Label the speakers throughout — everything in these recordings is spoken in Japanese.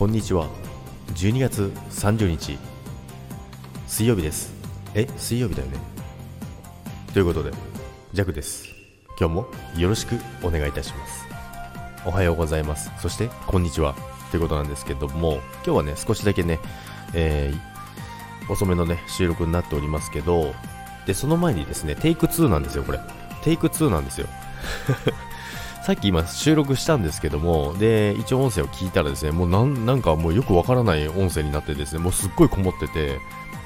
Speaker 1: こんにちは。12月30日水曜日です。え水曜日だよね。ということでジャクです。今日もよろしくお願いいたします。おはようございます。そしてこんにちは。ということなんですけども今日はね少しだけね、えー、遅めのね収録になっておりますけどでその前にですねテイク2なんですよこれ。テイク2なんですよ。さっき今収録したんですけども、で、一応音声を聞いたらですね、もうなんなんかもうよくわからない音声になってですね、もうすっごいこもってて、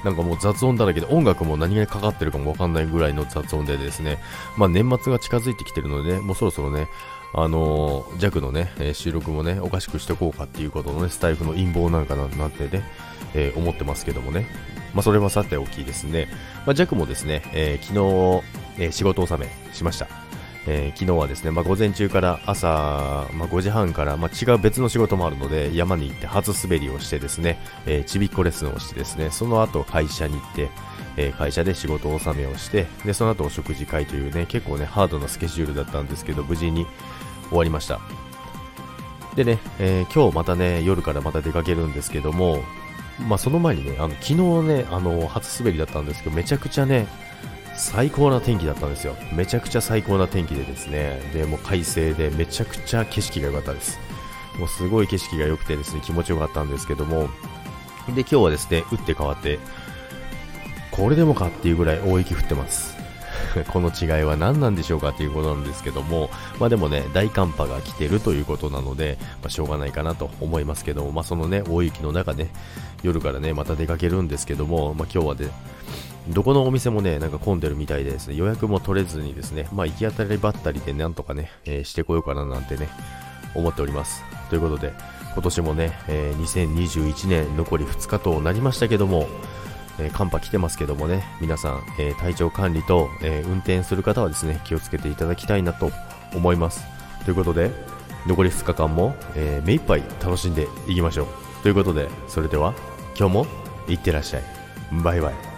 Speaker 1: なんかもう雑音だらけで音楽も何がかかってるかもわかんないぐらいの雑音でですね、まあ年末が近づいてきてるので、ね、もうそろそろね、あのー、弱のね、えー、収録もね、おかしくしておこうかっていうことのね、スタイフの陰謀なんかななんてね、えー、思ってますけどもね。まあそれはさておきですね、まあ弱もですね、え昨日、え仕事納めしました。えー、昨日はですね、まあ、午前中から朝、まあ、5時半から、まあ、違う別の仕事もあるので、山に行って初滑りをしてですね、えー、ちびっこレッスンをしてですね、その後会社に行って、えー、会社で仕事納めをして、で、その後お食事会というね、結構ね、ハードなスケジュールだったんですけど、無事に終わりました。でね、え、今日またね、夜からまた出かけるんですけども、まあ、その前にね、あの、昨日ね、あの、初滑りだったんですけど、めちゃくちゃね、最高な天気だったんですよ。めちゃくちゃ最高な天気でですね、で、も快晴でめちゃくちゃ景色が良かったです。もうすごい景色が良くてですね、気持ちよかったんですけども、で、今日はですね、打って変わって、これでもかっていうぐらい大雪降ってます。この違いは何なんでしょうかということなんですけども、まあでもね、大寒波が来てるということなので、まあ、しょうがないかなと思いますけども、まあそのね、大雪の中ね、夜からね、また出かけるんですけども、まあ今日はで、どこのお店もね、なんか混んでるみたいでですね、予約も取れずにですね、まあ行き当たりばったりでなんとかね、えー、してこようかななんてね、思っております。ということで、今年もね、えー、2021年残り2日となりましたけども、えー、寒波来てますけどもね、皆さん、えー、体調管理と、えー、運転する方はですね、気をつけていただきたいなと思います。ということで、残り2日間も、え目いっぱい楽しんでいきましょう。ということで、それでは、今日もいってらっしゃい。バイバイ。